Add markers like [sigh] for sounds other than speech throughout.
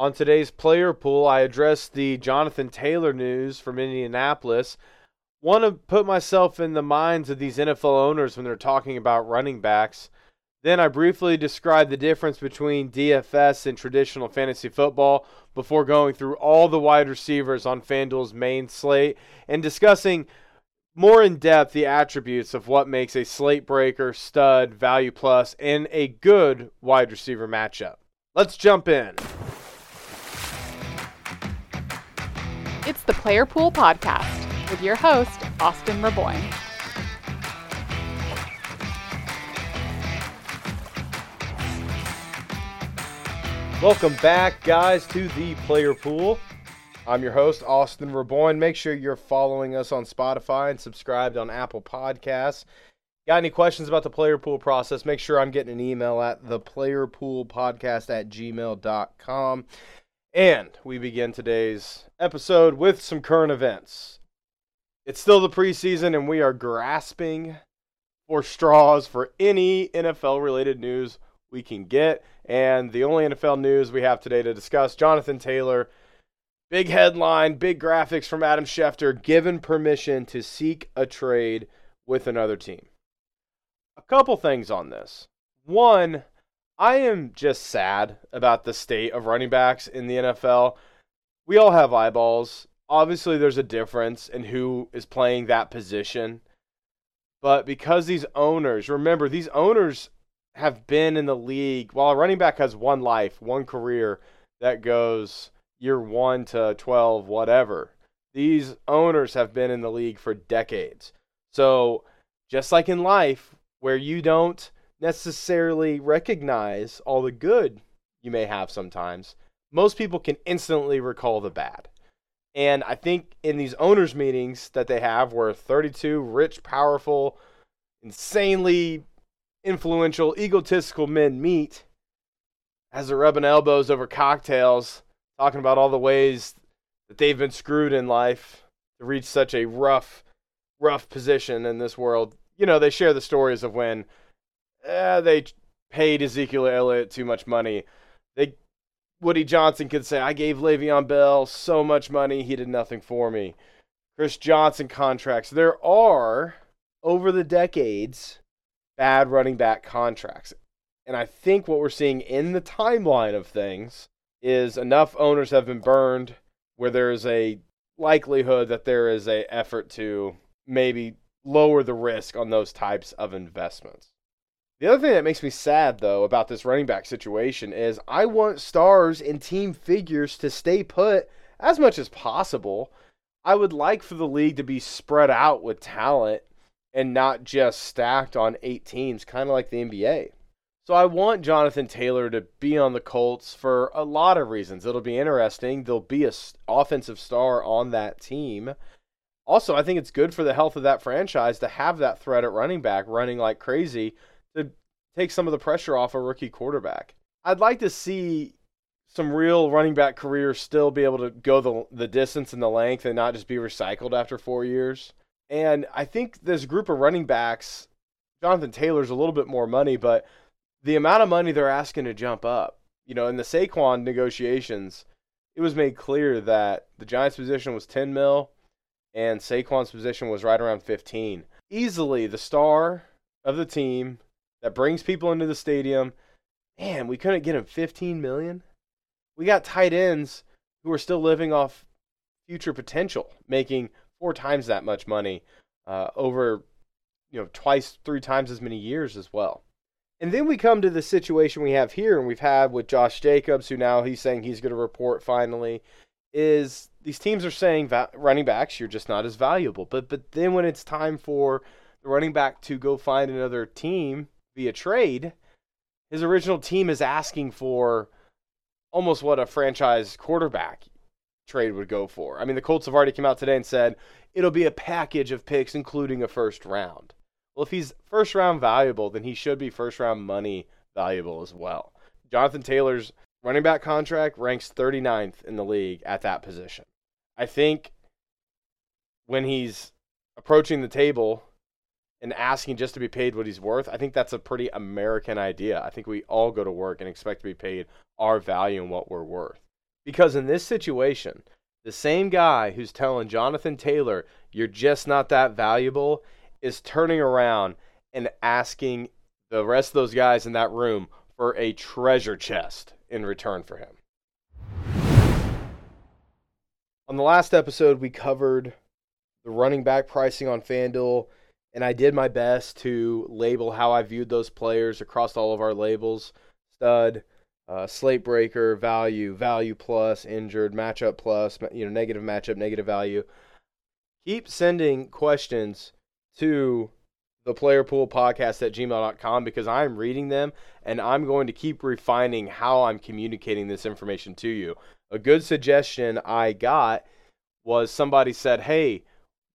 On today's player pool, I addressed the Jonathan Taylor news from Indianapolis. Want to put myself in the minds of these NFL owners when they're talking about running backs. Then I briefly described the difference between DFS and traditional fantasy football before going through all the wide receivers on FanDuel's main slate and discussing more in depth the attributes of what makes a slate breaker, stud, value plus, and a good wide receiver matchup. Let's jump in. It's the Player Pool Podcast with your host, Austin Raboyne. Welcome back, guys, to the Player Pool. I'm your host, Austin Raboyne. Make sure you're following us on Spotify and subscribed on Apple Podcasts. Got any questions about the player pool process? Make sure I'm getting an email at theplayerpoolpodcast at gmail.com. And we begin today's episode with some current events. It's still the preseason, and we are grasping for straws for any NFL related news we can get. And the only NFL news we have today to discuss Jonathan Taylor, big headline, big graphics from Adam Schefter, given permission to seek a trade with another team. A couple things on this. One, I am just sad about the state of running backs in the NFL. We all have eyeballs. Obviously, there's a difference in who is playing that position. But because these owners, remember, these owners have been in the league, while a running back has one life, one career that goes year one to 12, whatever. These owners have been in the league for decades. So, just like in life, where you don't necessarily recognize all the good you may have sometimes, most people can instantly recall the bad. And I think in these owners' meetings that they have, where 32 rich, powerful, insanely influential, egotistical men meet, as they're rubbing elbows over cocktails, talking about all the ways that they've been screwed in life to reach such a rough, rough position in this world. You know, they share the stories of when eh, they paid Ezekiel Elliott too much money. They Woody Johnson could say, I gave Le'Veon Bell so much money, he did nothing for me. Chris Johnson contracts. There are, over the decades, bad running back contracts. And I think what we're seeing in the timeline of things is enough owners have been burned where there's a likelihood that there is a effort to maybe lower the risk on those types of investments. The other thing that makes me sad, though, about this running back situation is I want stars and team figures to stay put as much as possible. I would like for the league to be spread out with talent and not just stacked on eight teams, kind of like the NBA. So I want Jonathan Taylor to be on the Colts for a lot of reasons. It'll be interesting. There'll be a offensive star on that team. Also, I think it's good for the health of that franchise to have that threat at running back running like crazy take some of the pressure off a rookie quarterback. I'd like to see some real running back careers still be able to go the the distance and the length and not just be recycled after 4 years. And I think this group of running backs, Jonathan Taylor's a little bit more money, but the amount of money they're asking to jump up, you know, in the Saquon negotiations, it was made clear that the Giants' position was 10 mil and Saquon's position was right around 15. Easily the star of the team, that brings people into the stadium. Man, we couldn't get him 15 million. We got tight ends who are still living off future potential, making four times that much money uh, over, you know, twice, three times as many years as well. And then we come to the situation we have here, and we've had with Josh Jacobs, who now he's saying he's going to report finally, is these teams are saying va- running backs, you're just not as valuable. But but then when it's time for the running back to go find another team via trade, his original team is asking for almost what a franchise quarterback trade would go for. I mean, the Colts have already come out today and said it'll be a package of picks, including a first round. Well, if he's first round valuable, then he should be first round money valuable as well. Jonathan Taylor's running back contract ranks 39th in the league at that position. I think when he's approaching the table and asking just to be paid what he's worth, I think that's a pretty American idea. I think we all go to work and expect to be paid our value and what we're worth. Because in this situation, the same guy who's telling Jonathan Taylor, you're just not that valuable, is turning around and asking the rest of those guys in that room for a treasure chest in return for him. On the last episode, we covered the running back pricing on FanDuel, and I did my best to label how I viewed those players across all of our labels stud, uh, slate breaker, value, value plus, injured, matchup plus, you know, negative matchup, negative value. Keep sending questions to the player pool podcast at gmail.com because I'm reading them and I'm going to keep refining how I'm communicating this information to you. A good suggestion I got was somebody said, hey,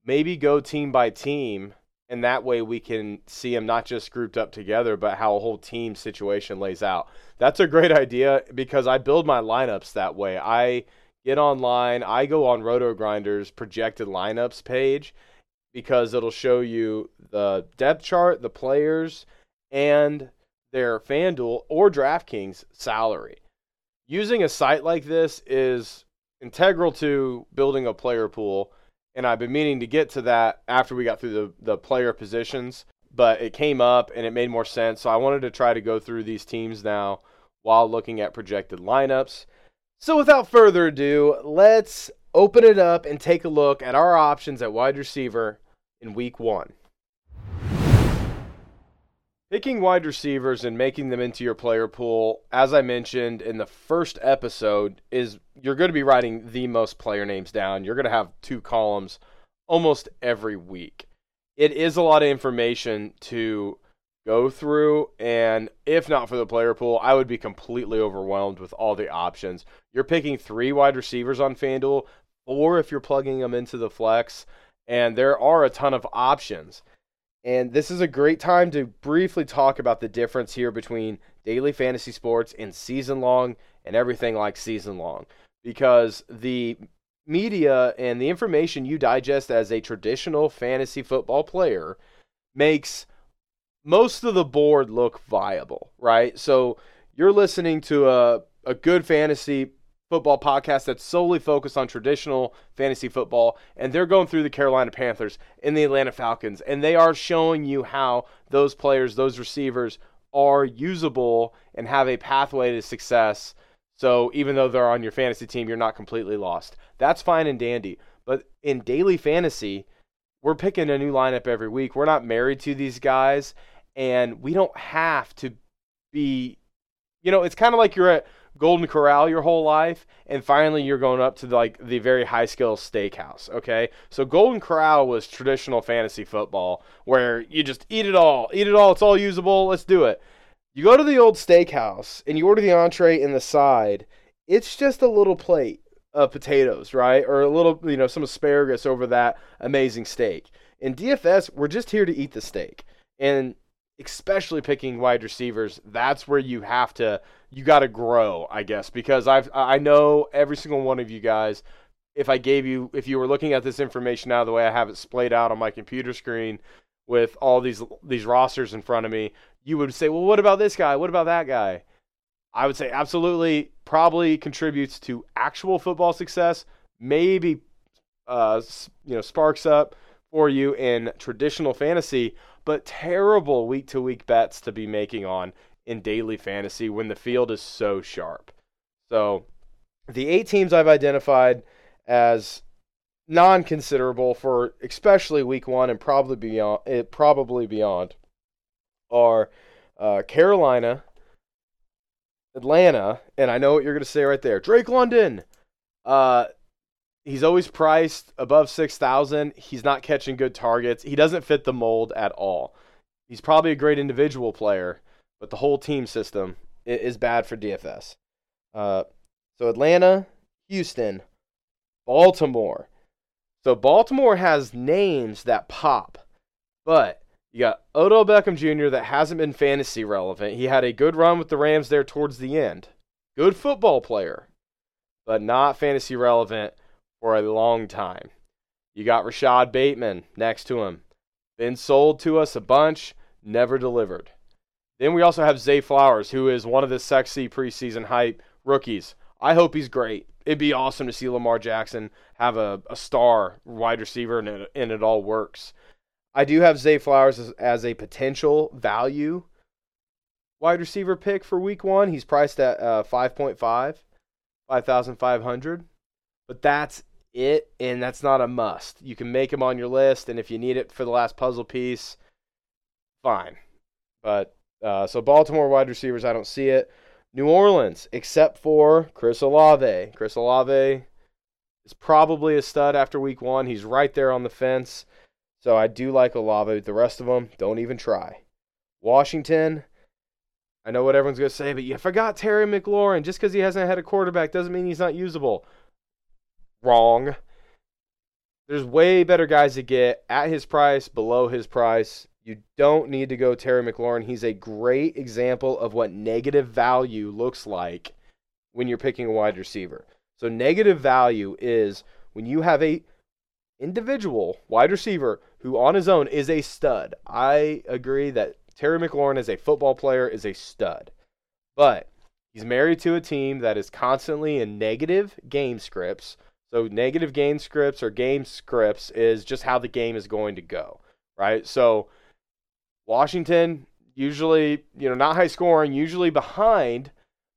maybe go team by team and that way we can see them not just grouped up together, but how a whole team situation lays out. That's a great idea because I build my lineups that way. I get online, I go on Roto Grinders projected lineups page because it'll show you the depth chart, the players, and their FanDuel or DraftKings salary. Using a site like this is integral to building a player pool, and I've been meaning to get to that after we got through the, the player positions, but it came up and it made more sense. So I wanted to try to go through these teams now while looking at projected lineups. So without further ado, let's open it up and take a look at our options at wide receiver in week one. Picking wide receivers and making them into your player pool, as I mentioned in the first episode, is you're going to be writing the most player names down. You're going to have two columns almost every week. It is a lot of information to go through, and if not for the player pool, I would be completely overwhelmed with all the options. You're picking three wide receivers on FanDuel, or if you're plugging them into the flex, and there are a ton of options. And this is a great time to briefly talk about the difference here between daily fantasy sports and season long and everything like season long. Because the media and the information you digest as a traditional fantasy football player makes most of the board look viable, right? So you're listening to a, a good fantasy football podcast that's solely focused on traditional fantasy football, and they're going through the Carolina Panthers and the Atlanta Falcons, and they are showing you how those players, those receivers, are usable and have a pathway to success. So even though they're on your fantasy team, you're not completely lost. That's fine and dandy. But in daily fantasy, we're picking a new lineup every week. We're not married to these guys, and we don't have to be, you know, it's kind of like you're at Golden Corral your whole life, and finally you're going up to the, like the very high skill steakhouse. Okay, so Golden Corral was traditional fantasy football where you just eat it all, eat it all. It's all usable. Let's do it. You go to the old steakhouse and you order the entree and the side. It's just a little plate of potatoes, right, or a little, you know, some asparagus over that amazing steak. In DFS, we're just here to eat the steak, and especially picking wide receivers, that's where you have to you got to grow, I guess, because I've I know every single one of you guys. If I gave you, if you were looking at this information now the way I have it splayed out on my computer screen with all these these rosters in front of me, you would say, well, what about this guy? What about that guy? I would say absolutely, probably contributes to actual football success. Maybe, uh, you know, sparks up for you in traditional fantasy, but terrible week to week bets to be making on in daily fantasy when the field is so sharp. So, the eight teams I've identified as non-considerable for especially week one and probably beyond eh, probably beyond are uh, Carolina, Atlanta, and I know what you're going to say right there. Drake London. Uh, he's always priced above 6,000. He's not catching good targets. He doesn't fit the mold at all. He's probably a great individual player, but the whole team system is bad for DFS. Uh, so Atlanta, Houston, Baltimore. So Baltimore has names that pop, but you got Odell Beckham Jr. that hasn't been fantasy relevant. He had a good run with the Rams there towards the end. Good football player, but not fantasy relevant for a long time. You got Rashod Bateman next to him. Been sold to us a bunch, never delivered. Then we also have Zay Flowers, who is one of the sexy preseason hype rookies. I hope he's great. it'd be awesome to see Lamar Jackson have a, a star wide receiver and it, and it all works. I do have Zay Flowers as, as a potential value wide receiver pick for week one. He's priced at uh, 5.5, 5,500. But that's it, and that's not a must. You can make them on your list, and if you need it for the last puzzle piece, fine. But uh, so Baltimore wide receivers, I don't see it. New Orleans, except for Chris Olave. Chris Olave is probably a stud after week one. He's right there on the fence. So I do like Olave. The rest of them, don't even try. Washington, I know what everyone's going to say, but you forgot Terry McLaurin. Just because he hasn't had a quarterback doesn't mean he's not usable. Wrong. There's way better guys to get at his price, below his price. You don't need to go Terry McLaurin. He's a great example of what negative value looks like when you're picking a wide receiver. So negative value is when you have a individual wide receiver who on his own is a stud. I agree that Terry McLaurin as a football player is a stud. But he's married to a team that is constantly in negative game scripts. So negative game scripts or game scripts is just how the game is going to go, right? So Washington usually, you know, not high scoring, usually behind,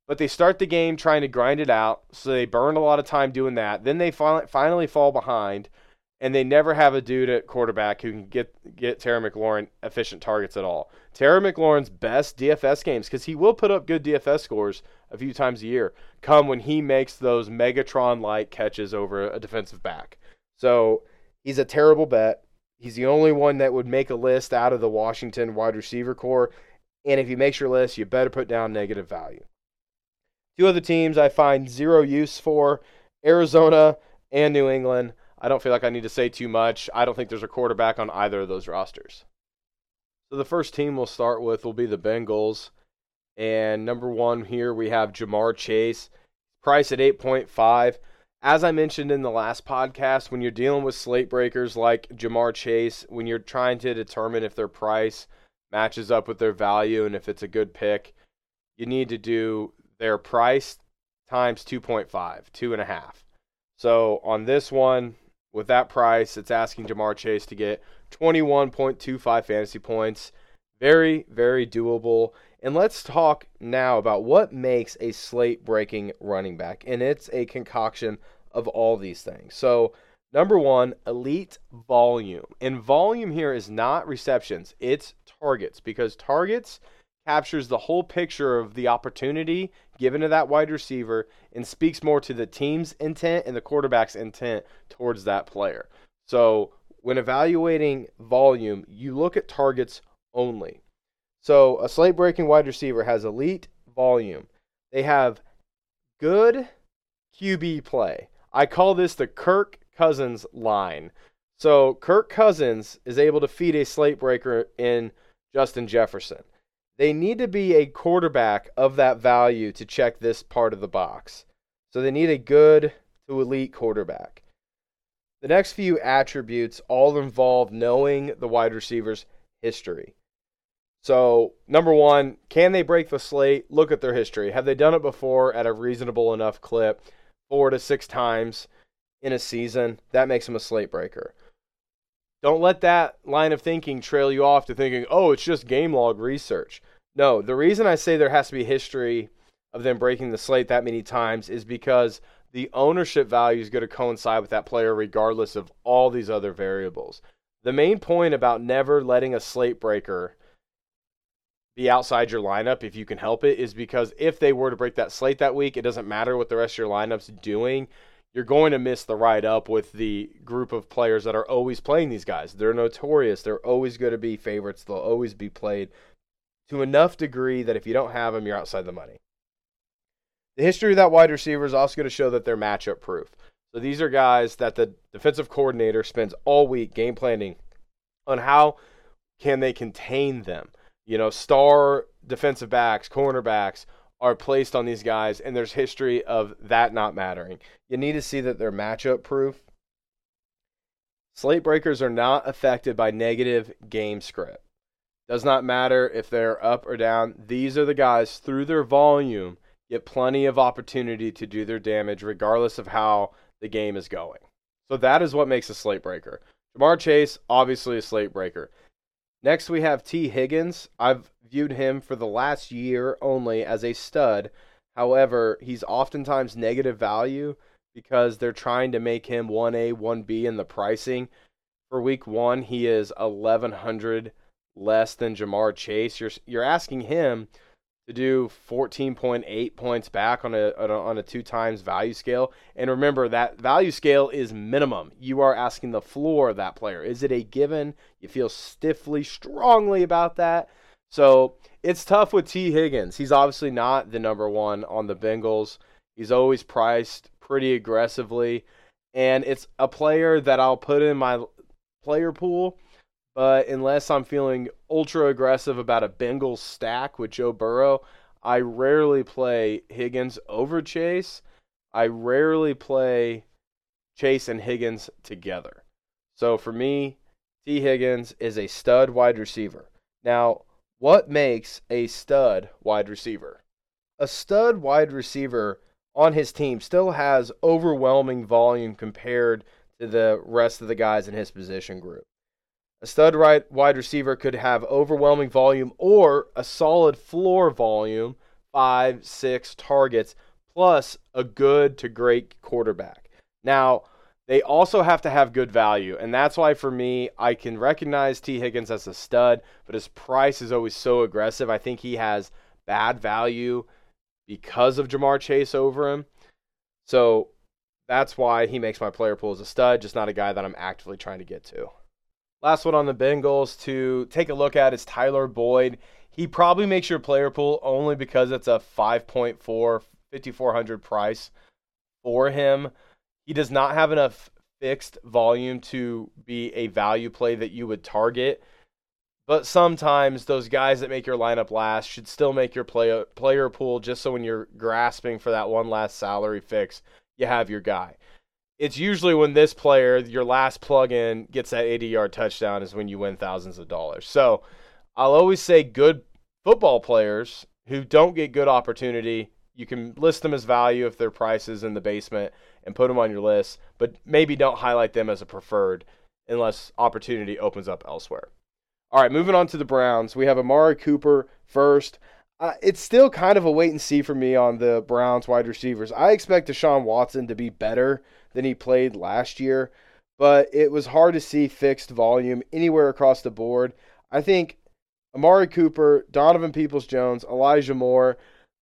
but they start the game trying to grind it out. So they burn a lot of time doing that. Then they finally fall behind, and they never have a dude at quarterback who can get get Terry McLaurin efficient targets at all. Terry McLaurin's best DFS games, because he will put up good DFS scores a few times a year, come when he makes those Megatron like catches over a defensive back. So he's a terrible bet. He's the only one that would make a list out of the Washington wide receiver corps. And if he makes your list, you better put down negative value. Two other teams I find zero use for Arizona and New England. I don't feel like I need to say too much. I don't think there's a quarterback on either of those rosters. So the first team we'll start with will be the Bengals. And number one here we have Ja'Marr Chase, price at 8.5 as I mentioned in the last podcast, when you're dealing with slate breakers like Ja'Marr Chase, when you're trying to determine if their price matches up with their value and if it's a good pick, you need to do their price times 2.5, two and a half. So on this one, with that price, it's asking Ja'Marr Chase to get 21.25 fantasy points. Very, very doable. And let's talk now about what makes a slate breaking running back. And it's a concoction of all these things. So, number one, elite volume. And volume here is not receptions, it's targets because targets captures the whole picture of the opportunity given to that wide receiver and speaks more to the team's intent and the quarterback's intent towards that player. So, when evaluating volume, you look at targets only. So a slate breaking wide receiver has elite volume. They have good QB play. I call this the Kirk Cousins line. So Kirk Cousins is able to feed a slate breaker in Justin Jefferson. They need to be a quarterback of that value to check this part of the box. So they need a good to elite quarterback. The next few attributes all involve knowing the wide receiver's history. So, number one, can they break the slate? Look at their history. Have they done it before at a reasonable enough clip, four to six times in a season? That makes them a slate breaker. Don't let that line of thinking trail you off to thinking, oh, it's just game log research. No, the reason I say there has to be history of them breaking the slate that many times is because the ownership value is going to coincide with that player regardless of all these other variables. The main point about never letting a slate breaker be outside your lineup if you can help it is because if they were to break that slate that week, it doesn't matter what the rest of your lineup's doing. You're going to miss the ride up with the group of players that are always playing these guys. They're notorious. They're always going to be favorites. They'll always be played to enough degree that if you don't have them, you're outside the money. The history of that wide receiver is also going to show that they're matchup proof. So these are guys that the defensive coordinator spends all week game planning on how can they contain them you know, star defensive backs, cornerbacks are placed on these guys, and there's history of that not mattering. You need to see that they're matchup proof. Slate breakers are not affected by negative game script. Does not matter if they're up or down. These are the guys through their volume get plenty of opportunity to do their damage regardless of how the game is going. So that is what makes a slate breaker. Ja'Marr Chase, obviously a slate breaker. Next, we have Tee Higgins. I've viewed him for the last year only as a stud. However, he's oftentimes negative value because they're trying to make him 1A, 1B in the pricing. For week one, he is 1,100 less than Ja'Marr Chase. You're, you're asking him to do 14.8 points back on a, on a, on a two times value scale. And remember that value scale is minimum. You are asking the floor of that player. Is it a given? You feel stiffly, strongly about that. So it's tough with Tee Higgins. He's obviously not the number one on the Bengals. He's always priced pretty aggressively. And it's a player that I'll put in my player pool but unless I'm feeling ultra aggressive about a Bengals stack with Joe Burrow, I rarely play Higgins over Chase. I rarely play Chase and Higgins together. So for me, Tee Higgins is a stud wide receiver. Now, what makes a stud wide receiver? A stud wide receiver on his team still has overwhelming volume compared to the rest of the guys in his position group. A stud right wide receiver could have overwhelming volume or a solid floor volume, five, six targets, plus a good to great quarterback. Now, they also have to have good value, and that's why for me, I can recognize Tee Higgins as a stud, but his price is always so aggressive. I think he has bad value because of Ja'Marr Chase over him. So that's why he makes my player pool as a stud, just not a guy that I'm actively trying to get to. Last one on the Bengals to take a look at is Tyler Boyd. He probably makes your player pool only because it's a 5.4 5400 price for him. He does not have enough fixed volume to be a value play that you would target. But sometimes those guys that make your lineup last should still make your play, player pool just so when you're grasping for that one last salary fix, you have your guy it's usually when this player, your last plug-in, gets that 80-yard touchdown is when you win thousands of dollars. So I'll always say good football players who don't get good opportunity, you can list them as value if their price is in the basement and put them on your list, but maybe don't highlight them as a preferred unless opportunity opens up elsewhere. All right, moving on to the Browns. We have Amari Cooper first. Uh, it's still kind of a wait and see for me on the Browns wide receivers. I expect Deshaun Watson to be better than he played last year, but it was hard to see fixed volume anywhere across the board. I think Amari Cooper, Donovan Peoples Jones, Elijah Moore,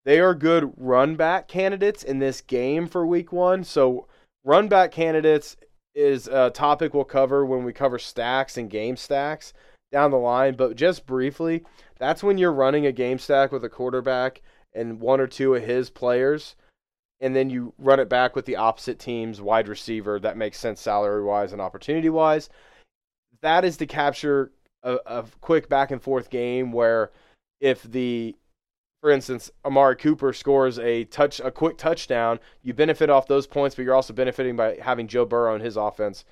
they are good run back candidates in this game for week one. So, run back candidates is a topic we'll cover when we cover stacks and game stacks down the line. But just briefly, that's when you're running a game stack with a quarterback and one or two of his players and then you run it back with the opposite team's wide receiver. That makes sense salary wise and opportunity wise. That is to capture a, a, quick back and forth game where if the for instance, Amari Cooper scores a touch a quick touchdown, you benefit off those points, but you're also benefiting by having Joe Burrow and his offense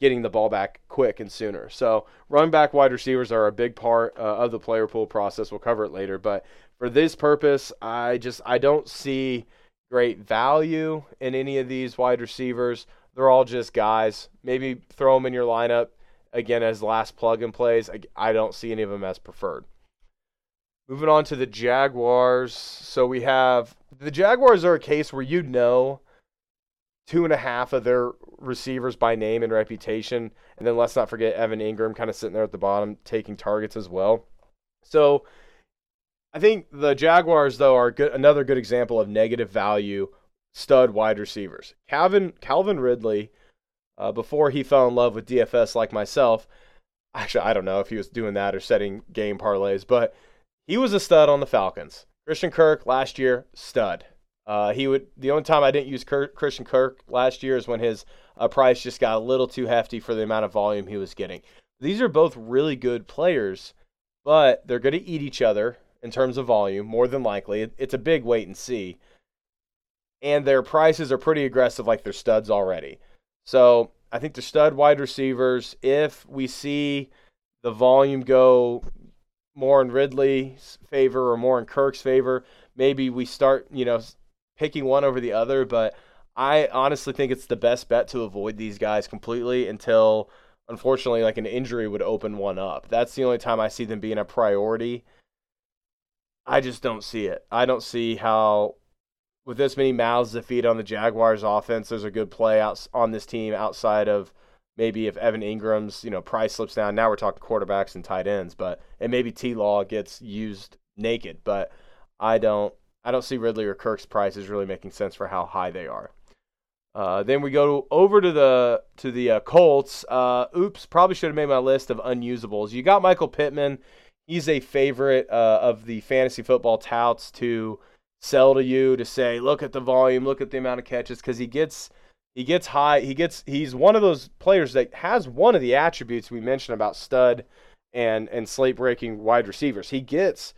getting the ball back quick and sooner. So, run back wide receivers are a big part uh, of the player pool process. We'll cover it later, but for this purpose, I just I don't see great value in any of these wide receivers. They're all just guys. Maybe throw them in your lineup again as last plug and plays. I don't see any of them as preferred. Moving on to the Jaguars. So we have the Jaguars are a case where you know two and a half of their receivers by name and reputation. And then let's not forget Evan Engram kind of sitting there at the bottom taking targets as well. So I think the Jaguars though are good, another good example of negative value stud wide receivers. Calvin Calvin Ridley, uh, before he fell in love with DFS like myself, actually I don't know if he was doing that or setting game parlays, but he was a stud on the Falcons. Christian Kirk last year stud. Uh, he would the only time I didn't use Kirk, Christian Kirk last year is when his uh, price just got a little too hefty for the amount of volume he was getting. These are both really good players, but they're going to eat each other in terms of volume, more than likely. It's a big wait and see. And their prices are pretty aggressive, like they're studs already. So I think the stud wide receivers, if we see the volume go more in Ridley's favor or more in Kirk's favor, maybe we start, you know, picking one over the other, but I honestly think it's the best bet to avoid these guys completely until unfortunately like an injury would open one up. That's the only time I see them being a priority. I just don't see it. I don't see how with this many mouths to feed on the Jaguars offense, there's a good play out on this team outside of maybe if Evan Engram's you know, price slips down. Now we're talking quarterbacks and tight ends, but and maybe T Law gets used naked, but I don't I don't see Ridley or Kirk's prices really making sense for how high they are. Uh, then we go over to the to the uh, Colts. Uh, oops, probably should have made my list of unusables. You got Michael Pittman. He's a favorite uh, of the fantasy football touts to sell to you to say, look at the volume, look at the amount of catches, because he gets he gets high. He gets he's one of those players that has one of the attributes we mentioned about stud and and slate breaking wide receivers. He gets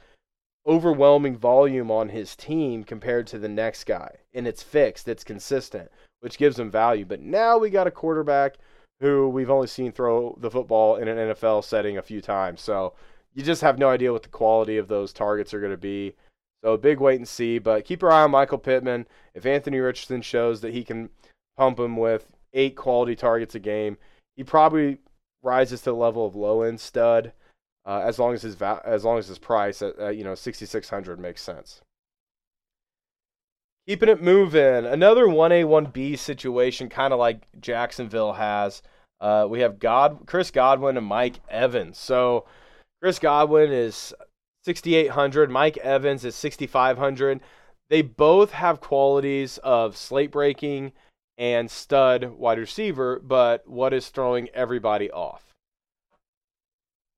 overwhelming volume on his team compared to the next guy, and it's fixed, it's consistent which gives him value. But now we got a quarterback who we've only seen throw the football in an NFL setting a few times. So you just have no idea what the quality of those targets are going to be. So big wait and see. But keep your eye on Michael Pittman. If Anthony Richardson shows that he can pump him with eight quality targets a game, he probably rises to the level of low end stud. Uh, as long as his va- as long as his price at you know 6600 makes sense. Keeping it moving. Another 1A, 1B situation, kind of like Jacksonville has. Uh, we have God, Chris Godwin and Mike Evans. So Chris Godwin is 6,800. Mike Evans is 6,500. They both have qualities of slate breaking and stud wide receiver, but what is throwing everybody off?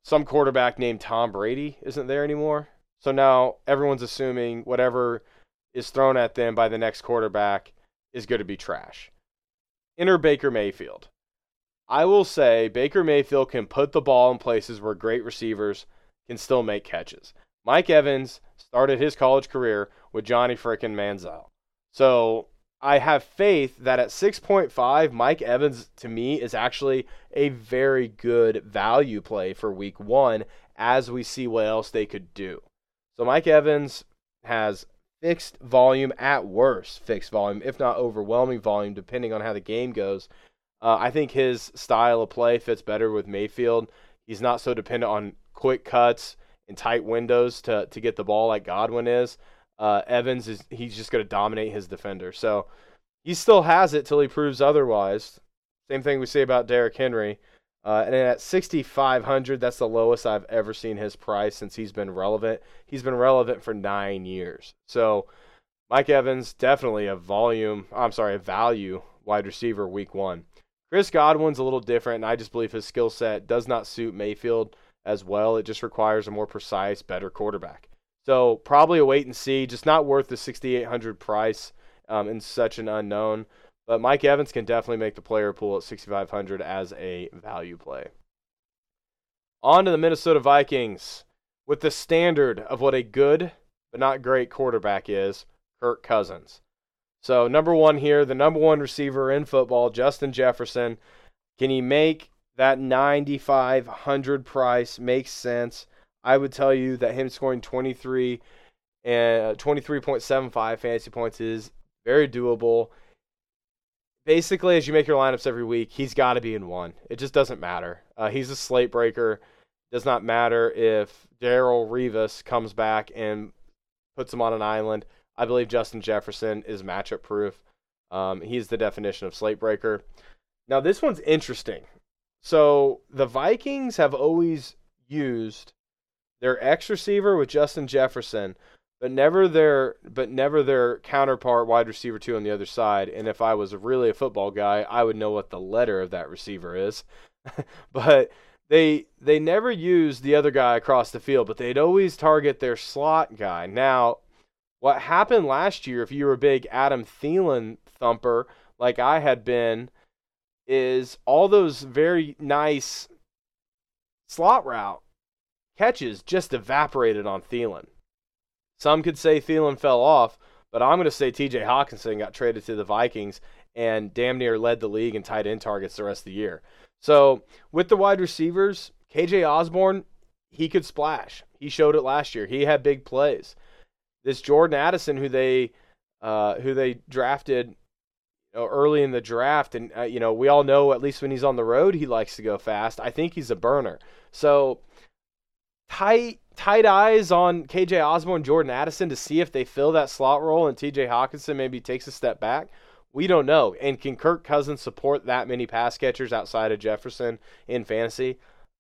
Some quarterback named Tom Brady isn't there anymore. So now everyone's assuming whatever – is thrown at them by the next quarterback is going to be trash. Enter Baker Mayfield. I will say Baker Mayfield can put the ball in places where great receivers can still make catches. Mike Evans started his college career with Johnny frickin' Manziel. So I have faith that at 6.5, Mike Evans to me is actually a very good value play for week one as we see what else they could do. So Mike Evans has fixed volume at worst, fixed volume, if not overwhelming volume, depending on how the game goes. Uh, I think his style of play fits better with Mayfield. He's not so dependent on quick cuts and tight windows to to get the ball like Godwin is. Uh, Evans is he's just going to dominate his defender. So he still has it till he proves otherwise. Same thing we say about Derrick Henry. Uh, and at 6,500, that's the lowest I've ever seen his price since he's been relevant. He's been relevant for nine years. So Mike Evans, definitely a volume, I'm sorry, a value wide receiver week one. Chris Godwin's a little different, and I just believe his skill set does not suit Mayfield as well. It just requires a more precise, better quarterback. So probably a wait and see, just not worth the 6,800 price um, in such an unknown. But Mike Evans can definitely make the player pool at 6,500 as a value play. On to the Minnesota Vikings with the standard of what a good but not great quarterback is Kirk Cousins. So, number one here, the number one receiver in football, Justin Jefferson. Can he make that 9,500 price make sense? I would tell you that him scoring 23 and 23.75 fantasy points is very doable basically, as you make your lineups every week, he's got to be in one. It just doesn't matter. Uh, he's a slate breaker. Does not matter if Darrelle Revis comes back and puts him on an island. I believe Justin Jefferson is matchup proof. Um, he's the definition of slate breaker. Now, this one's interesting. So, the Vikings have always used their X receiver with Justin Jefferson but never their but never their counterpart wide receiver two on the other side. And if I was really a football guy, I would know what the letter of that receiver is. [laughs] but they they never use the other guy across the field, but they'd always target their slot guy. Now, what happened last year, if you were a big Adam Thielen thumper like I had been, is all those very nice slot route catches just evaporated on Thielen. Some could say Thielen fell off, but I'm going to say TJ Hockenson got traded to the Vikings and damn near led the league in tight end targets the rest of the year. So with the wide receivers, KJ Osborn, he could splash. He showed it last year. He had big plays. This Jordan Addison, who they uh, who they drafted you know, early in the draft, and uh, you know we all know at least when he's on the road he likes to go fast. I think he's a burner. So tight tight eyes on KJ Osborn, Jordan Addison to see if they fill that slot role, and T.J. Hockenson maybe takes a step back. We don't know. And can Kirk Cousins support that many pass catchers outside of Jefferson in fantasy?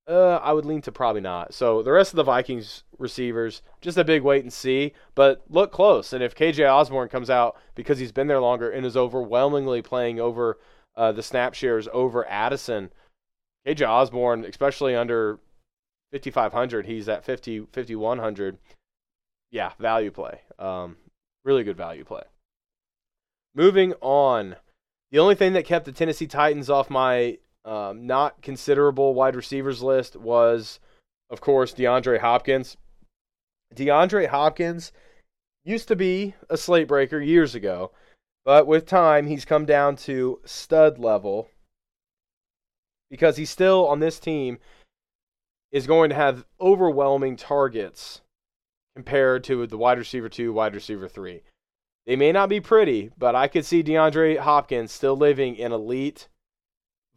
Uh, I would lean to probably not. So the rest of the Vikings receivers, just a big wait and see, but look close. And if KJ Osborn comes out because he's been there longer and is overwhelmingly playing over uh, the snap shares over Addison, KJ Osborn, especially under 5500, he's at 50 5100. Yeah, value play. Um, really good value play. Moving on. The only thing that kept the Tennessee Titans off my um, not considerable wide receivers list was, of course, DeAndre Hopkins. DeAndre Hopkins used to be a slate breaker years ago, but with time, he's come down to stud level because he's still on this team is going to have overwhelming targets compared to the wide receiver two, wide receiver three. They may not be pretty, but I could see DeAndre Hopkins still living in elite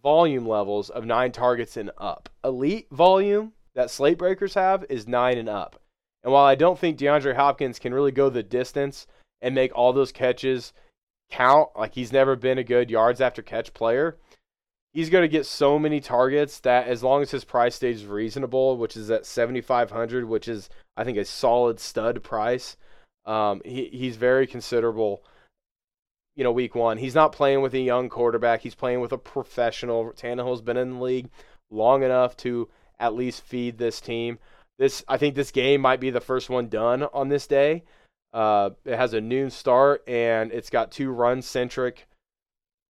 volume levels of nine targets and up. Elite volume that slate breakers have is nine and up. And while I don't think DeAndre Hopkins can really go the distance and make all those catches count, like he's never been a good yards after catch player, he's going to get so many targets that as long as his price stays reasonable, which is at 7500 which is I think a solid stud price, um, he, he's very considerable you know, week one. He's not playing with a young quarterback. He's playing with a professional. Tannehill's been in the league long enough to at least feed this team. This, I think, this game might be the first one done on this day. Uh, it has a noon start and it's got two run-centric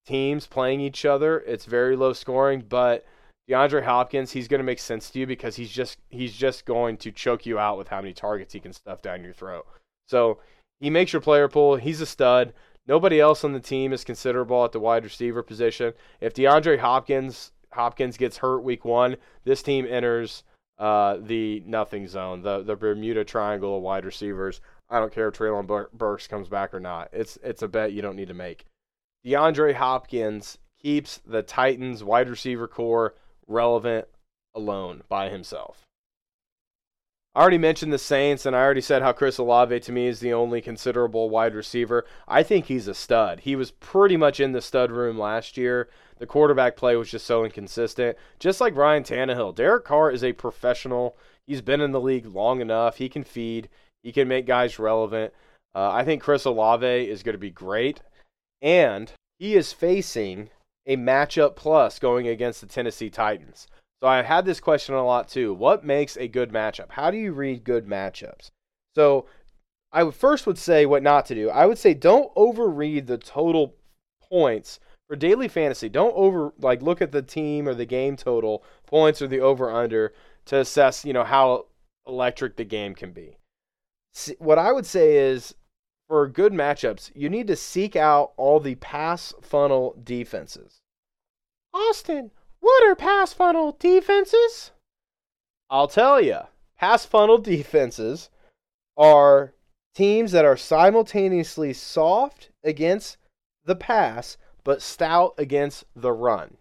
teams playing each other. It's very low scoring, but DeAndre Hopkins, he's going to make sense to you because he's just he's just going to choke you out with how many targets he can stuff down your throat. So he makes your player pool. He's a stud. Nobody else on the team is considerable at the wide receiver position. If DeAndre Hopkins Hopkins gets hurt week one, this team enters uh, the nothing zone, the the Bermuda Triangle of wide receivers. I don't care if Treylon Burks comes back or not. It's it's a bet you don't need to make. DeAndre Hopkins keeps the Titans wide receiver corps relevant alone by himself. I already mentioned the Saints, and I already said how Chris Olave to me is the only considerable wide receiver. I think he's a stud. He was pretty much in the stud room last year. The quarterback play was just so inconsistent. Just like Ryan Tannehill, Derek Carr is a professional. He's been in the league long enough. He can feed. He can make guys relevant. Uh, I think Chris Olave is going to be great, and he is facing a matchup plus going against the Tennessee Titans. So I had this question a lot too. What makes a good matchup? How do you read good matchups? So I would first would say what not to do. I would say don't overread the total points for daily fantasy. Don't over like look at the team or the game total points or the over under to assess, you know, how electric the game can be. What I would say is for good matchups, you need to seek out all the pass funnel defenses. Austin, what are pass funnel defenses? I'll tell you. Pass funnel defenses are teams that are simultaneously soft against the pass but stout against the run.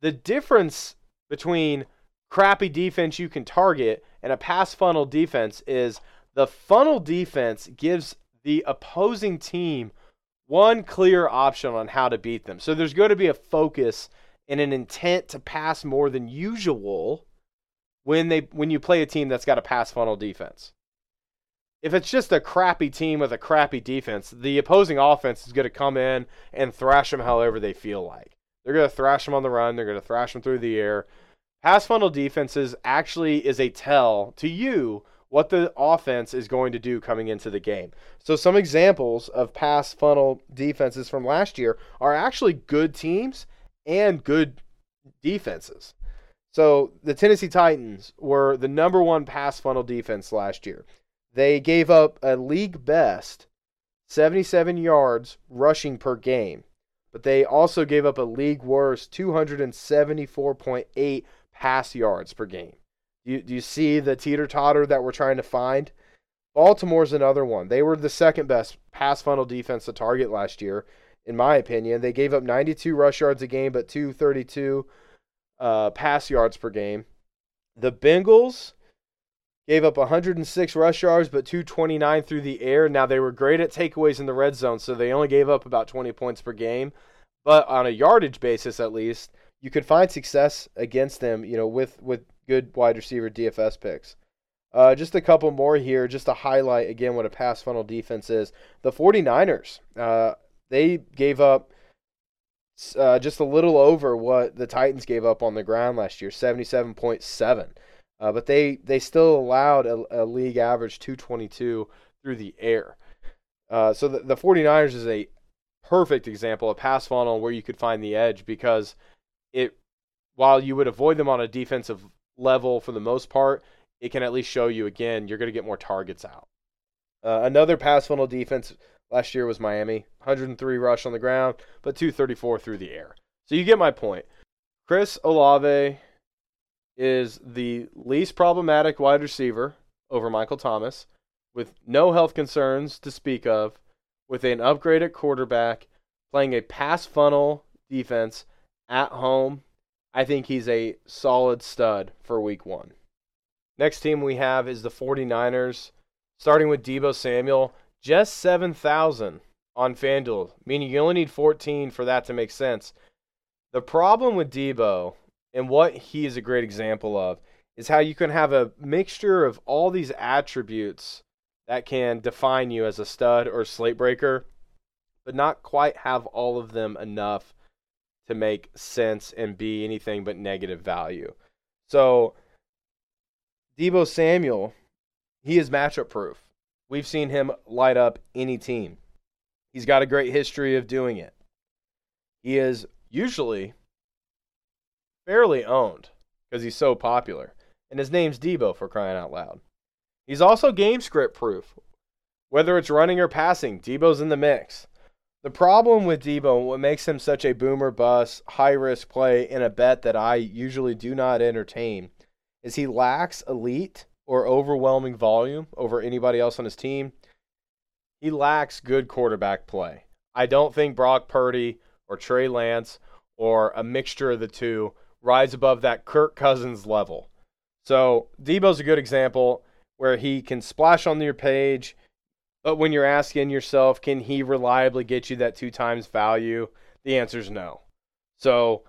The difference between crappy defense you can target and a pass funnel defense is the funnel defense gives the opposing team one clear option on how to beat them. So there's going to be a focus and an intent to pass more than usual when they when you play a team that's got a pass funnel defense. If it's just a crappy team with a crappy defense, the opposing offense is going to come in and thrash them however they feel like. They're going to thrash them on the run, they're going to thrash them through the air. Pass funnel defenses actually is a tell to you what the offense is going to do coming into the game. So some examples of pass funnel defenses from last year are actually good teams and good defenses. So the Tennessee Titans were the number one pass funnel defense last year. They gave up a league best 77 yards rushing per game, but they also gave up a league worst 274.8 pass yards per game. You, do you see the teeter totter that we're trying to find? Baltimore's another one. They were the second best pass funnel defense to target last year, in my opinion. They gave up 92 rush yards a game, but 232 uh, pass yards per game. The Bengals gave up 106 rush yards, but 229 through the air. Now, they were great at takeaways in the red zone, so they only gave up about 20 points per game. But on a yardage basis, at least, you could find success against them, you know, with, with good wide receiver DFS picks. Uh, just a couple more here, just to highlight again what a pass funnel defense is. The 49ers, uh, they gave up uh, just a little over what the Titans gave up on the ground last year, 77.7. Uh, but they, they still allowed a, a, league average 222 through the air. Uh, so the, the 49ers is a perfect example of pass funnel where you could find the edge because it, while you would avoid them on a defensive level for the most part, it can at least show you again you're going to get more targets out. Uh, another pass funnel defense last year was Miami, 103 rush on the ground, but 234 through the air. So you get my point. Chris Olave is the least problematic wide receiver over Michael Thomas, with no health concerns to speak of, with an upgraded quarterback, playing a pass funnel defense at home. I think he's a solid stud for week one. Next team we have is the 49ers, starting with Deebo Samuel. Just 7,000 on FanDuel, meaning you only need 14 for that to make sense. The problem with Deebo and what he is a great example of, is how you can have a mixture of all these attributes that can define you as a stud or slate breaker, but not quite have all of them enough to make sense and be anything but negative value. So Deebo Samuel, he is matchup proof. We've seen him light up any team. He's got a great history of doing it. He is usually fairly owned because he's so popular. And his name's Deebo for crying out loud. He's also game script proof. Whether it's running or passing, Deebo's in the mix. The problem with Deebo, what makes him such a boomer bust, high risk play in a bet that I usually do not entertain, is he lacks elite or overwhelming volume over anybody else on his team. He lacks good quarterback play. I don't think Brock Purdy or Trey Lance or a mixture of the two rise above that Kirk Cousins level. So Deebo's a good example where he can splash on your page, but when you're asking yourself, can he reliably get you that two times value? The answer is no. So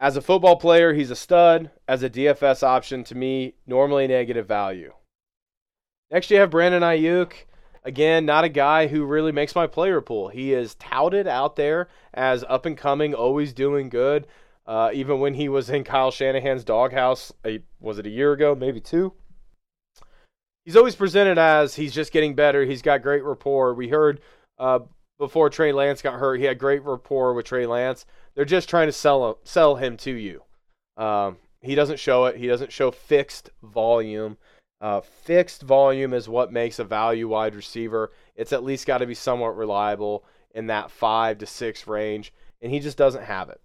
as a football player, he's a stud. As a DFS option, to me, normally negative value. Next, you have Brandon Aiyuk. Again, not a guy who really makes my player pool. He is touted out there as up and coming, always doing good. Uh, even when he was in Kyle Shanahan's doghouse, a, was it a year ago, maybe two? He's always presented as he's just getting better. He's got great rapport. We heard uh, before Trey Lance got hurt, he had great rapport with Trey Lance. They're just trying to sell sell him to you. Um, he doesn't show it. He doesn't show fixed volume. Uh, fixed volume is what makes a value wide receiver. It's at least got to be somewhat reliable in that five to six range, and he just doesn't have it.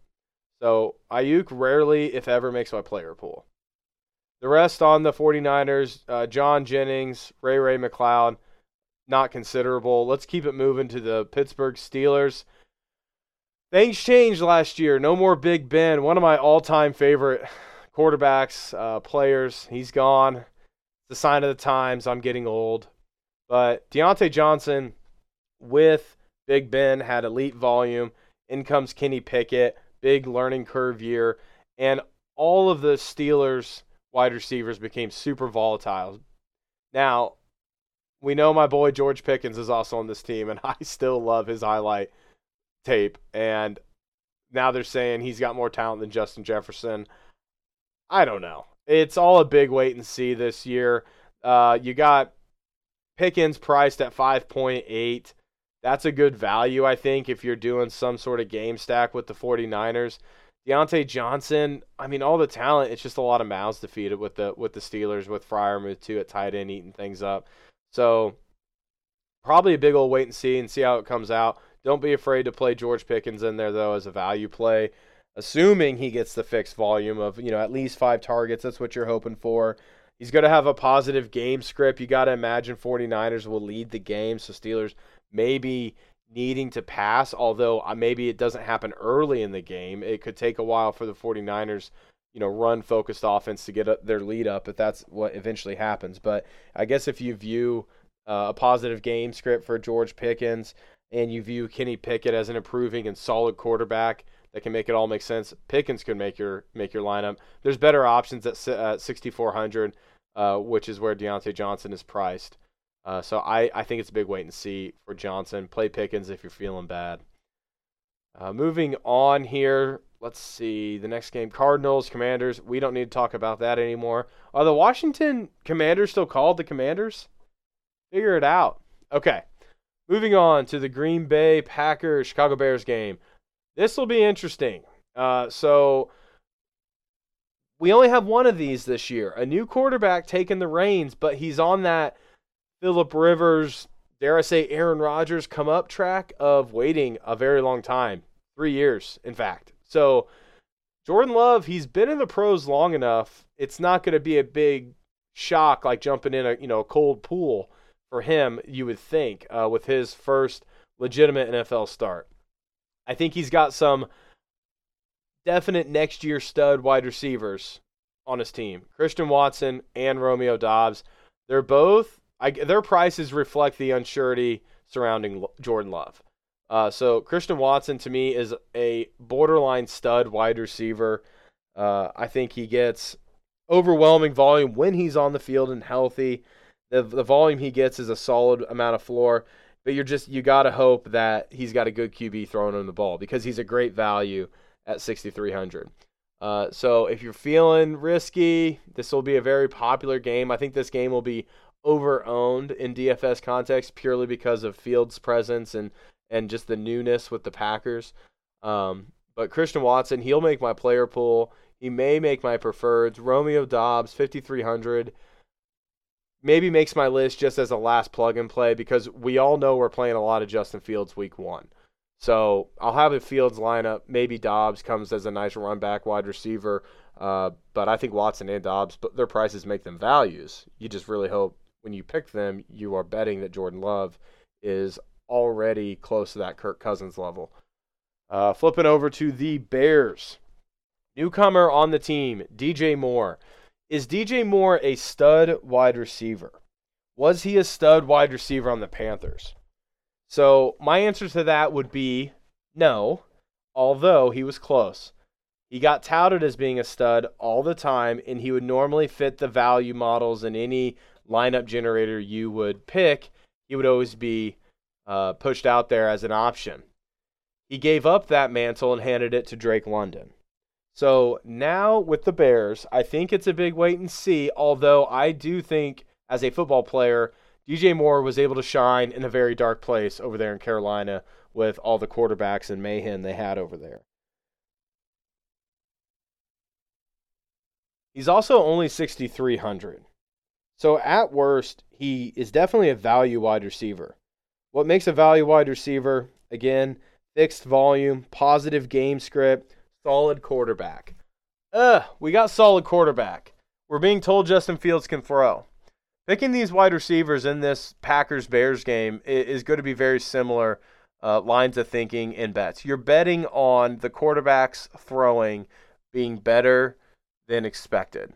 So Aiyuk rarely, if ever, makes my player pool. The rest on the 49ers, uh, Jauan Jennings, Ray Ray McCloud, not considerable. Let's keep it moving to the Pittsburgh Steelers. Things changed last year. No more Big Ben, one of my all-time favorite quarterbacks, uh, players. He's gone. It's a sign of the times. I'm getting old. But Diontae Johnson with Big Ben had elite volume. In comes Kenny Pickett, big learning curve year, and all of the Steelers wide receivers became super volatile. Now, we know my boy George Pickens is also on this team, and [laughs] I still love his highlight tape. And now they're saying he's got more talent than Justin Jefferson. I don't know. It's all a big wait and see this year. Uh, you got Pickens priced at 5.8. That's a good value, I think, if you're doing some sort of game stack with the 49ers. Diontae Johnson, I mean, all the talent. It's just a lot of mouths to feed it with the with the Steelers, with Freiermuth too at tight end eating things up. So probably a big old wait and see and see how it comes out. Don't be afraid to play George Pickens in there though as a value play, assuming he gets the fixed volume of you know at least five targets. That's what you're hoping for. He's going to have a positive game script. You got to imagine 49ers will lead the game, so Steelers maybe needing to pass, although uh, maybe it doesn't happen early in the game. It could take a while for the 49ers, you know, run focused offense to get their lead up if that's what eventually happens. But I guess if you view uh, a positive game script for George Pickens and you view Kenny Pickett as an improving and solid quarterback that can make it all make sense, Pickens could make your make your lineup. There's better options at, at 6400 uh, which is where Diontae Johnson is priced. Uh, so I, I think it's a big wait and see for Johnson. Play Pickens if you're feeling bad. Uh, moving on here, let's see the next game: Cardinals, Commanders. We don't need to talk about that anymore. Are the Washington Commanders still called the Commanders? Figure it out. Okay. Moving on to the Green Bay Packers Chicago Bears game. This will be interesting. Uh, so we only have one of these this year. A new quarterback taking the reins, but he's on that Philip Rivers, dare I say Aaron Rodgers come up track of waiting a very long time. Three years, in fact. So Jordan Love, he's been in the pros long enough. It's not going to be a big shock like jumping in a you know a cold pool for him. You would think uh, with his first legitimate NFL start. I think he's got some definite next year stud wide receivers on his team Christian Watson and Romeo Doubs. They're both, I, their prices reflect the unsurety surrounding Jordan Love. Uh, so Christian Watson to me is a borderline stud wide receiver. Uh, I think he gets overwhelming volume when he's on the field and healthy. The, the volume he gets is a solid amount of floor, but you're just you got to hope that he's got a good QB throwing him the ball because he's a great value at 6,300. Uh, so if you're feeling risky, this will be a very popular game. I think this game will be over owned in DFS context purely because of Fields' presence and and just the newness with the Packers. Um, but Christian Watson, he'll make my player pool. He may make my preferreds. Romeo Doubs, 5,300 maybe makes my list just as a last plug and play because we all know we're playing a lot of Justin Fields week one. So I'll have a Fields lineup. Maybe Doubs comes as a nice run back wide receiver. Uh, but I think Watson and Doubs, but their prices make them values. You just really hope when you pick them, you are betting that Jordan Love is already close to that Kirk Cousins level. Uh, flipping over to the Bears. Newcomer on the team, DJ Moore. Is DJ Moore a stud wide receiver? Was he a stud wide receiver on the Panthers? So my answer to that would be no, although he was close. He got touted as being a stud all the time, and he would normally fit the value models in any lineup generator you would pick. He would always be uh, pushed out there as an option. He gave up that mantle and handed it to Drake London. So now with the Bears, I think it's a big wait and see, although I do think as a football player, DJ Moore was able to shine in a very dark place over there in Carolina with all the quarterbacks and mayhem they had over there. He's also only 6,300. So at worst, he is definitely a value wide receiver. What makes a value wide receiver? Again, fixed volume, positive game script, solid quarterback. Ugh, we got solid quarterback. We're being told Justin Fields can throw. Picking these wide receivers in this Packers Bears game is going to be very similar uh, lines of thinking in bets. You're betting on the quarterbacks throwing being better than expected.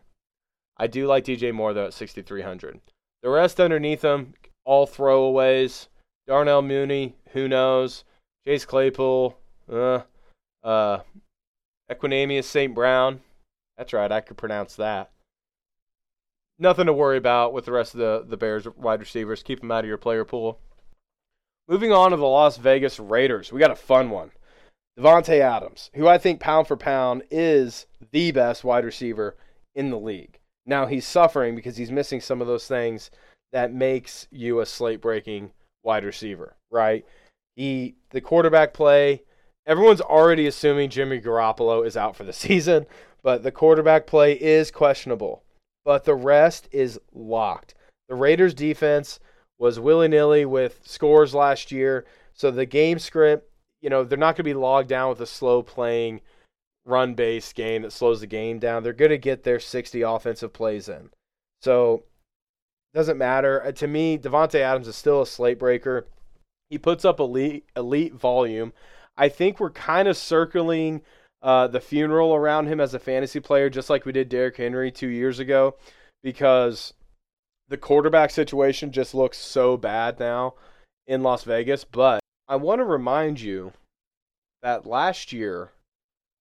I do like DJ Moore though at 6,300. The rest underneath them, all throwaways. Darnell Mooney, who knows? Chase Claypool, uh, uh, Equanimeous St. Brown. That's right, I could pronounce that nothing to worry about with the rest of the, the Bears wide receivers. Keep them out of your player pool. Moving on to the Las Vegas Raiders. We got a fun one. Davante Adams, who I think pound for pound is the best wide receiver in the league. Now he's suffering because he's missing some of those things that makes you a slate breaking wide receiver, right? He the quarterback play, everyone's already assuming Jimmy Garoppolo is out for the [laughs] season, but the quarterback play is questionable but the rest is locked. The Raiders defense was willy nilly with scores last year. So the game script, you know, they're not going to be logged down with a slow playing run based game that slows the game down. They're going to get their 60 offensive plays in. So doesn't matter. Uh, to me, Davante Adams is still a slate breaker. He puts up elite elite volume. I think we're kind of circling uh, the funeral around him as a fantasy player, just like we did Derrick Henry two years ago, because the quarterback situation just looks so bad now in Las Vegas. But I want to remind you that last year,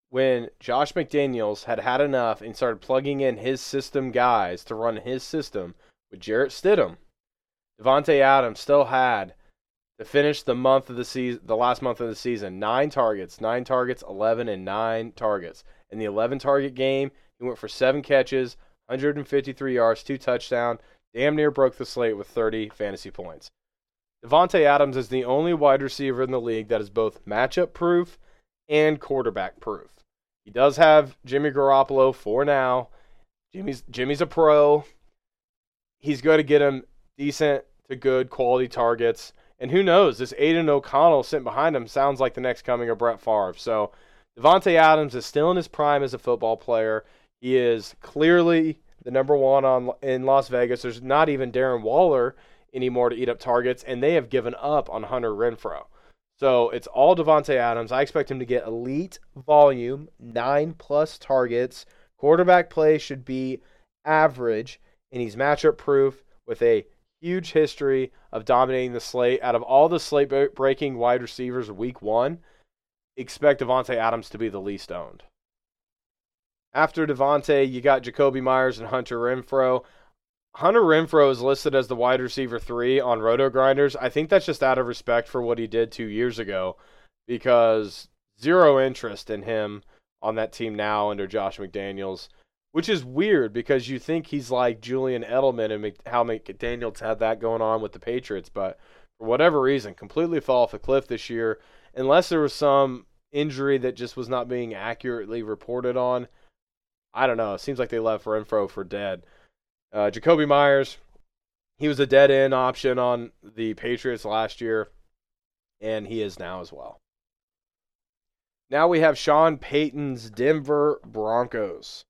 when Josh McDaniels had had enough and started plugging in his system guys to run his system with Jarrett Stidham, Davante Adams still had to finish the month of the season, the last month of the season, nine targets, nine targets, 11 and nine targets. In the 11 target game, he went for seven catches, 153 yards, two touchdowns, damn near broke the slate with 30 fantasy points. Davante Adams is the only wide receiver in the league that is both matchup proof and quarterback proof. He does have Jimmy Garoppolo for now. Jimmy's Jimmy's a pro. He's going to get him decent to good quality targets. And who knows? This Aidan O'Connell sitting behind him sounds like the next coming of Brett Favre. So Davante Adams is still in his prime as a football player. He is clearly the number one on in Las Vegas. There's not even Darren Waller anymore to eat up targets, and they have given up on Hunter Renfrow. So it's all Davante Adams. I expect him to get elite volume, nine plus targets. Quarterback play should be average, and he's matchup proof with a huge history of dominating the slate. Out of all the slate breaking wide receivers week one, expect Davante Adams to be the least owned. After Davante, you got Jakobi Meyers and Hunter Renfrow. Hunter Renfrow is listed as the wide receiver three on RotoGrinders. I think that's just out of respect for what he did two years ago, because zero interest in him on that team now under Josh McDaniels, which is weird because you think he's like Julian Edelman and how McDaniels had that going on with the Patriots, but for whatever reason, completely fell off the cliff this year. Unless there was some injury that just was not being accurately reported on. I don't know. It seems like they left Renfrow for dead. Uh, Jakobi Meyers, he was a dead end option on the Patriots last year, and he is now as well. Now we have Sean Payton's Denver Broncos.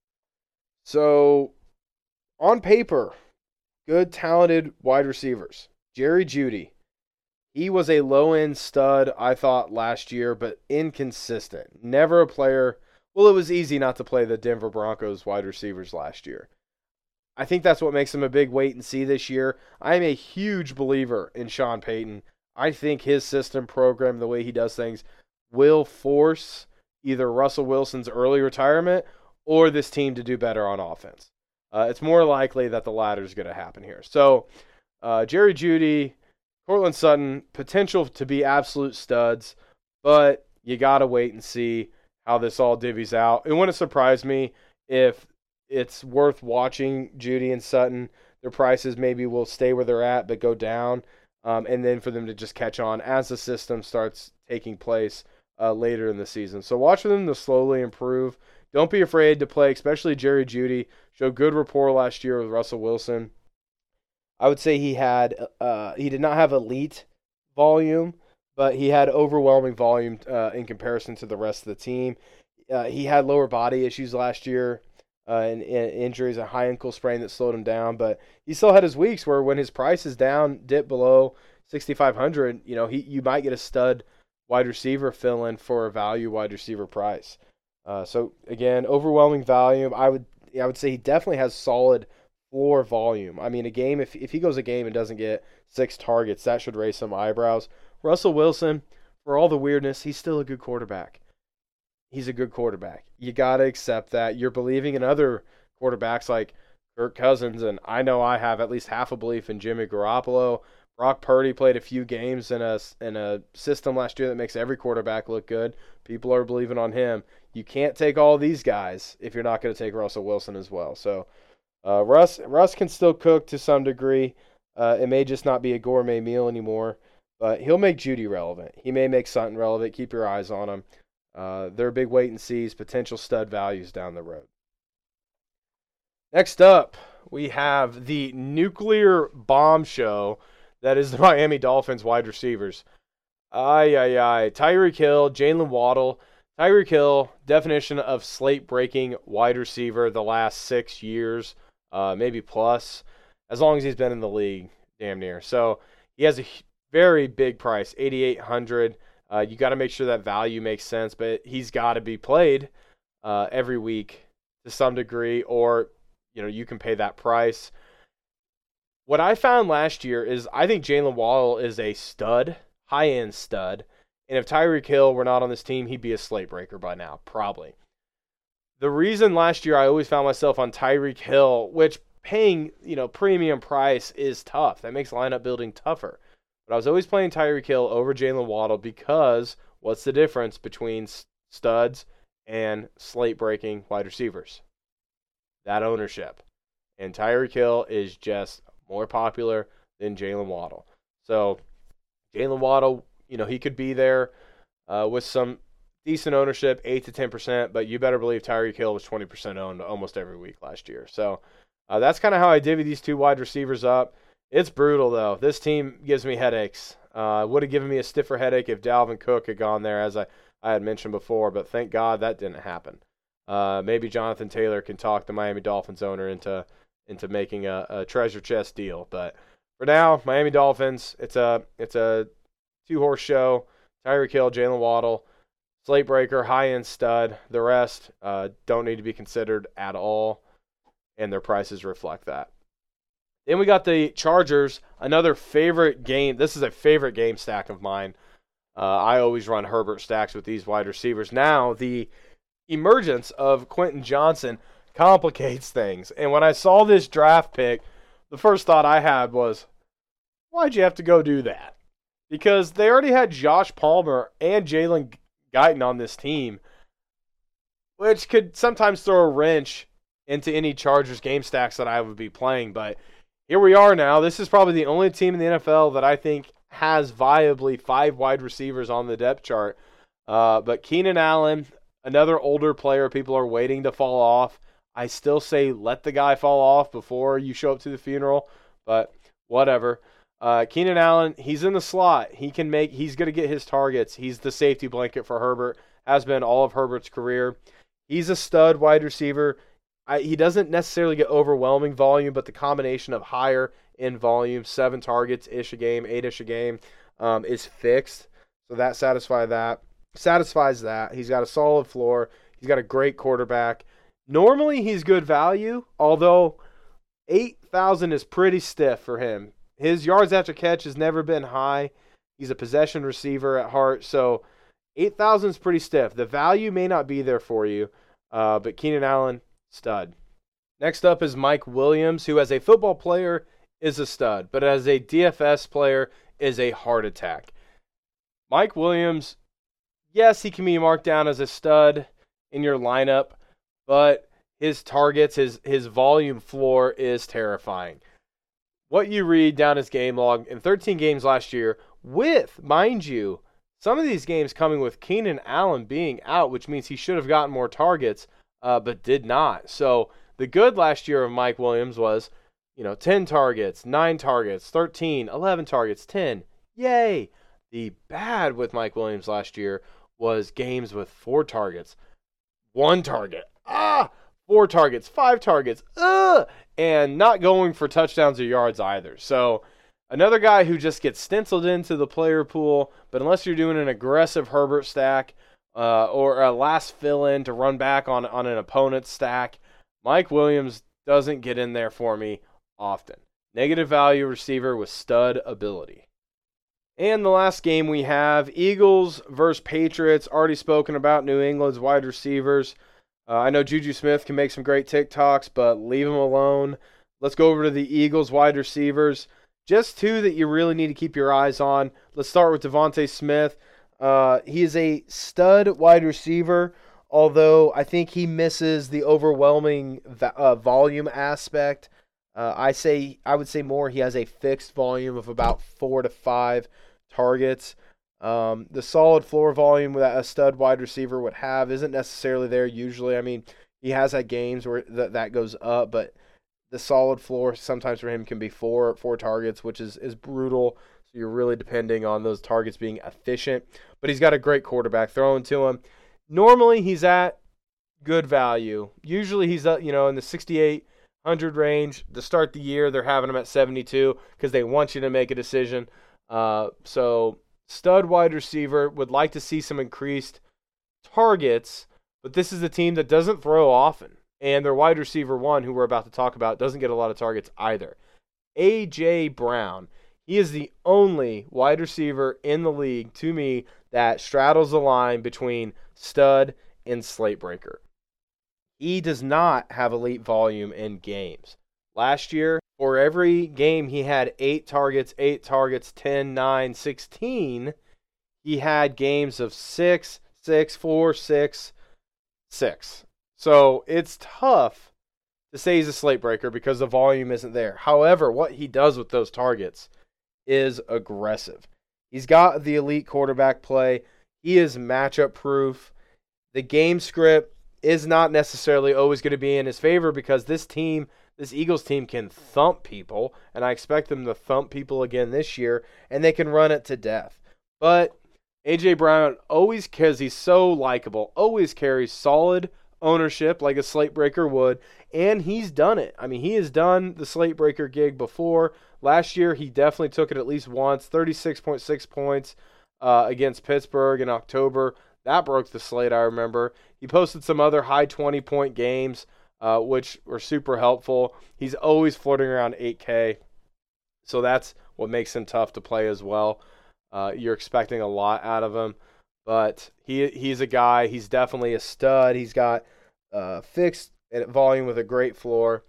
So, on paper, good, talented wide receivers. Jerry Jeudy, he was a low end stud, I thought, last year, but inconsistent. Never a player well, it was easy not to play the Denver Broncos wide receivers last year. I think that's what makes him a big wait and see this year. I am a huge believer in Sean Payton. I think his system program, the way he does things, will force either Russell Wilson's early retirement or this team to do better on offense. Uh, it's more likely that the latter is going to happen here. So, uh, Jerry Jeudy, Courtland Sutton, potential to be absolute studs, but you got to wait and see how this all divvies out. It wouldn't surprise me if it's worth watching Jeudy and Sutton. Their prices maybe will stay where they're at, but go down, um, and then for them to just catch on as the system starts taking place uh, later in the season. So watch them to slowly improve. Don't be afraid to play, especially Jerry Jeudy. Showed good rapport last year with Russell Wilson. I would say he had uh, he did not have elite volume, but he had overwhelming volume uh, in comparison to the rest of the team. Uh, he had lower body issues last year uh, and, and, injuries, a high ankle sprain that slowed him down. But he still had his weeks where when his price is down, dip below 6,500, you know, he you might get a stud wide receiver fill in for a value wide receiver price. Uh, so again, overwhelming volume. I would I would say he definitely has solid floor volume. I mean, a game if if he goes a game and doesn't get six targets, that should raise some eyebrows. Russell Wilson, for all the weirdness, he's still a good quarterback. He's a good quarterback. You got to accept that. You're believing in other quarterbacks like Kirk Cousins, and I know I have at least half a belief in Jimmy Garoppolo. Brock Purdy played a few games in a in a system last year that makes every quarterback look good. People are believing on him. You can't take all these guys if you're not going to take Russell Wilson as well. So uh, Russ Russ can still cook to some degree. Uh, it may just not be a gourmet meal anymore. But he'll make Jeudy relevant. He may make Sutton relevant. Keep your eyes on him. Uh, they're big wait and sees, potential stud values down the road. Next up, we have the nuclear bomb show that is the [laughs] Miami Dolphins wide receivers. Ay, ay, ay. Tyreek Hill, Jaylen Waddle. Tyreek Hill, definition of slate breaking wide receiver the last six years. uh, maybe plus, as long as he's been in the league, damn near. So he has a very big price, 8,800. Uh, you got to make sure that value makes sense, but he's got to be played uh, every week to some degree, or you know you can pay that price. What I found last year is I think Jaylen Waddle is a stud, high end stud, and if Tyreek Hill were not on this team, he'd be a slate breaker by now, probably. The reason last year I always found myself on Tyreek Hill, which paying you know premium price is tough. That makes lineup building tougher. But I was always playing Tyreek Hill over Jaylen Waddle because what's the difference between studs and slate breaking wide receivers? That ownership. And Tyreek Hill is just more popular than Jaylen Waddle. So Jaylen Waddle, you know, he could be there uh, with some decent ownership, 8 to 10%, but you better believe Tyreek Hill was 20% owned almost every week last year. So uh, that's kind of how I divvy these two wide receivers up. It's brutal though. This team gives me headaches. Uh, would have given me a stiffer headache if Dalvin Cook had gone there, as I, I had mentioned before. But thank God that didn't happen. Uh, maybe Jonathan Taylor can talk the Miami Dolphins owner into into making a, a treasure chest deal. But for now, Miami Dolphins. It's a it's a two horse show. Tyreek Hill, Jaylen Waddle, slate breaker, high end stud. The rest uh, don't need to be considered at all, and their prices reflect that. Then we got the Chargers, another favorite game. This is a favorite game stack of mine. Uh, I always run Herbert stacks with these wide receivers. Now, the emergence of Quentin Johnston complicates things. And when I saw this draft pick, the first thought I had was, why'd you have to go do that? Because they already had Josh Palmer and Jalen Guyton on this team, which could sometimes throw a wrench into any Chargers game stacks that I would be playing. But here we are now. This is probably the only team in the NFL that I think has viably five wide receivers on the depth chart. Uh, but Keenan Allen, another older player, people are waiting to fall off. I still say let the guy fall off before you show up to the funeral, but whatever. Uh, Keenan Allen, he's in the slot. He can make. He's going to get his targets. He's the safety blanket for Herbert. Has been all of Herbert's career. He's a stud wide receiver. I, he doesn't necessarily get overwhelming volume, but the combination of higher in volume, seven targets ish a game, eight ish a game, um, is fixed. So that satisfies that satisfies that. He's got a solid floor. He's got a great quarterback. Normally he's good value, although eight thousand is pretty stiff for him. His yards after catch has never been high. He's a possession receiver at heart, so eight thousand is pretty stiff. The value may not be there for you, uh, but Keenan Allen Stud. Next up is Mike Williams, who as a football player is a stud, but as a DFS player is a heart attack. Mike Williams, yes, he can be marked down as a stud in your lineup, but his targets, his his volume floor is terrifying. What you read down his game log in 13 games last year, with, mind you, some of these games coming with Keenan Allen being out, which means he should have gotten more targets uh, but did not. So the good last year of Mike Williams was, you know, 10 targets, 9 targets, 13, 11 targets, 10. Yay! The bad with Mike Williams last year was games with 4 targets, 1 target, ah, 4 targets, 5 targets, ugh, and not going for touchdowns or yards either. So another guy who just gets stenciled into the player pool, but unless you're doing an aggressive Herbert stack, uh, or a last fill in to run back on, on an opponent's stack. Mike Williams doesn't get in there for me often. Negative value receiver with stud ability. And the last game we have Eagles versus Patriots. Already spoken about New England's wide receivers. Uh, I know Juju Smith can make some great TikToks, but leave him alone. Let's go over to the Eagles wide receivers. Just two that you really need to keep your eyes on. Let's start with DeVonta Smith. Uh, he is a stud wide receiver, although I think he misses the overwhelming uh, volume aspect. Uh, I say I would say more. He has a fixed volume of about four to five targets. Um, the solid floor volume that a stud wide receiver would have isn't necessarily there usually. I mean, he has had games where th- that goes up, but the solid floor sometimes for him can be four four targets, which is is brutal. So you're really depending on those targets being efficient. But he's got a great quarterback throwing to him. Normally he's at good value. Usually he's uh, you know in the 6800 range. To start the year, they're having him at 72 because they want you to make a decision. Uh, so, stud wide receiver would like to see some increased targets, but this is a team that doesn't throw often. And their wide receiver one, who we're about to talk about, doesn't get a lot of targets either. A.J. Brown. He is the only wide receiver in the league, to me, that straddles the line between stud and slate breaker. He does not have elite volume in games. Last year, for every game, he had eight targets, eight targets, 10, 9, 16. He had games of six, six, four, six, six. So it's tough to say he's a slate breaker because the volume isn't there. However, what he does with those targets is aggressive. He's got the elite quarterback play. He is matchup proof. The game script is not necessarily always going to be in his favor because this team, this Eagles team, can thump people, and I expect them to thump people again this year, and they can run it to death. But AJ Brown always, because he's so likable, always carries solid ownership like a slate breaker would, and he's done it. I mean, he has done the slate breaker gig before. Last year, he definitely took it at least once 36.6 points uh, against Pittsburgh in October. That broke the slate, I remember. He posted some other high 20 point games, uh, which were super helpful. He's always floating around 8K. So that's what makes him tough to play as well. Uh, you're expecting a lot out of him, but he he's a guy. He's definitely a stud. He's got uh, fixed volume with a great floor.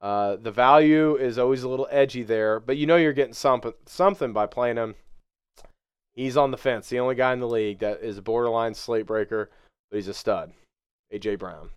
Uh, the value is always a little edgy there, but you know you're getting something something by playing him. He's on the fence. The only guy in the league that is a borderline slate breaker, but he's a stud. AJ Brown.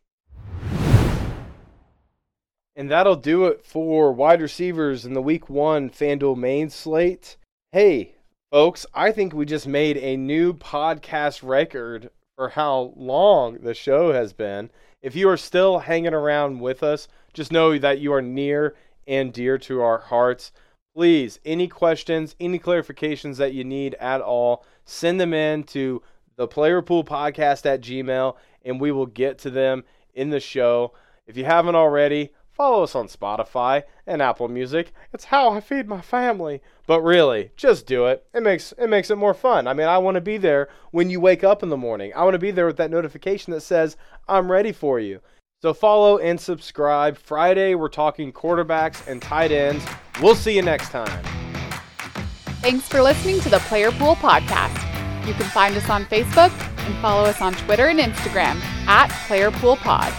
And that'll do it for wide receivers in the week one FanDuel main slate. Hey, folks, I think we just made a new podcast record for how long the show has been. If you are still hanging around with us, just know that you are near and dear to our hearts. Please, any questions, any clarifications that you need at all, send them in to the Player Pool Podcast at Gmail, and we will get to them in the show. If you haven't already, follow us on Spotify and Apple Music. It's how I feed my family. But really, just do it. It makes it makes it more fun. I mean, I want to be there when you wake up in the morning. I want to be there with that notification that says I'm ready for you. So follow and subscribe. Friday we're talking quarterbacks and tight ends. We'll see you next time. Thanks for listening to the Player Pool Podcast. You can find us on Facebook and follow us on Twitter and Instagram at Player Pool Pod.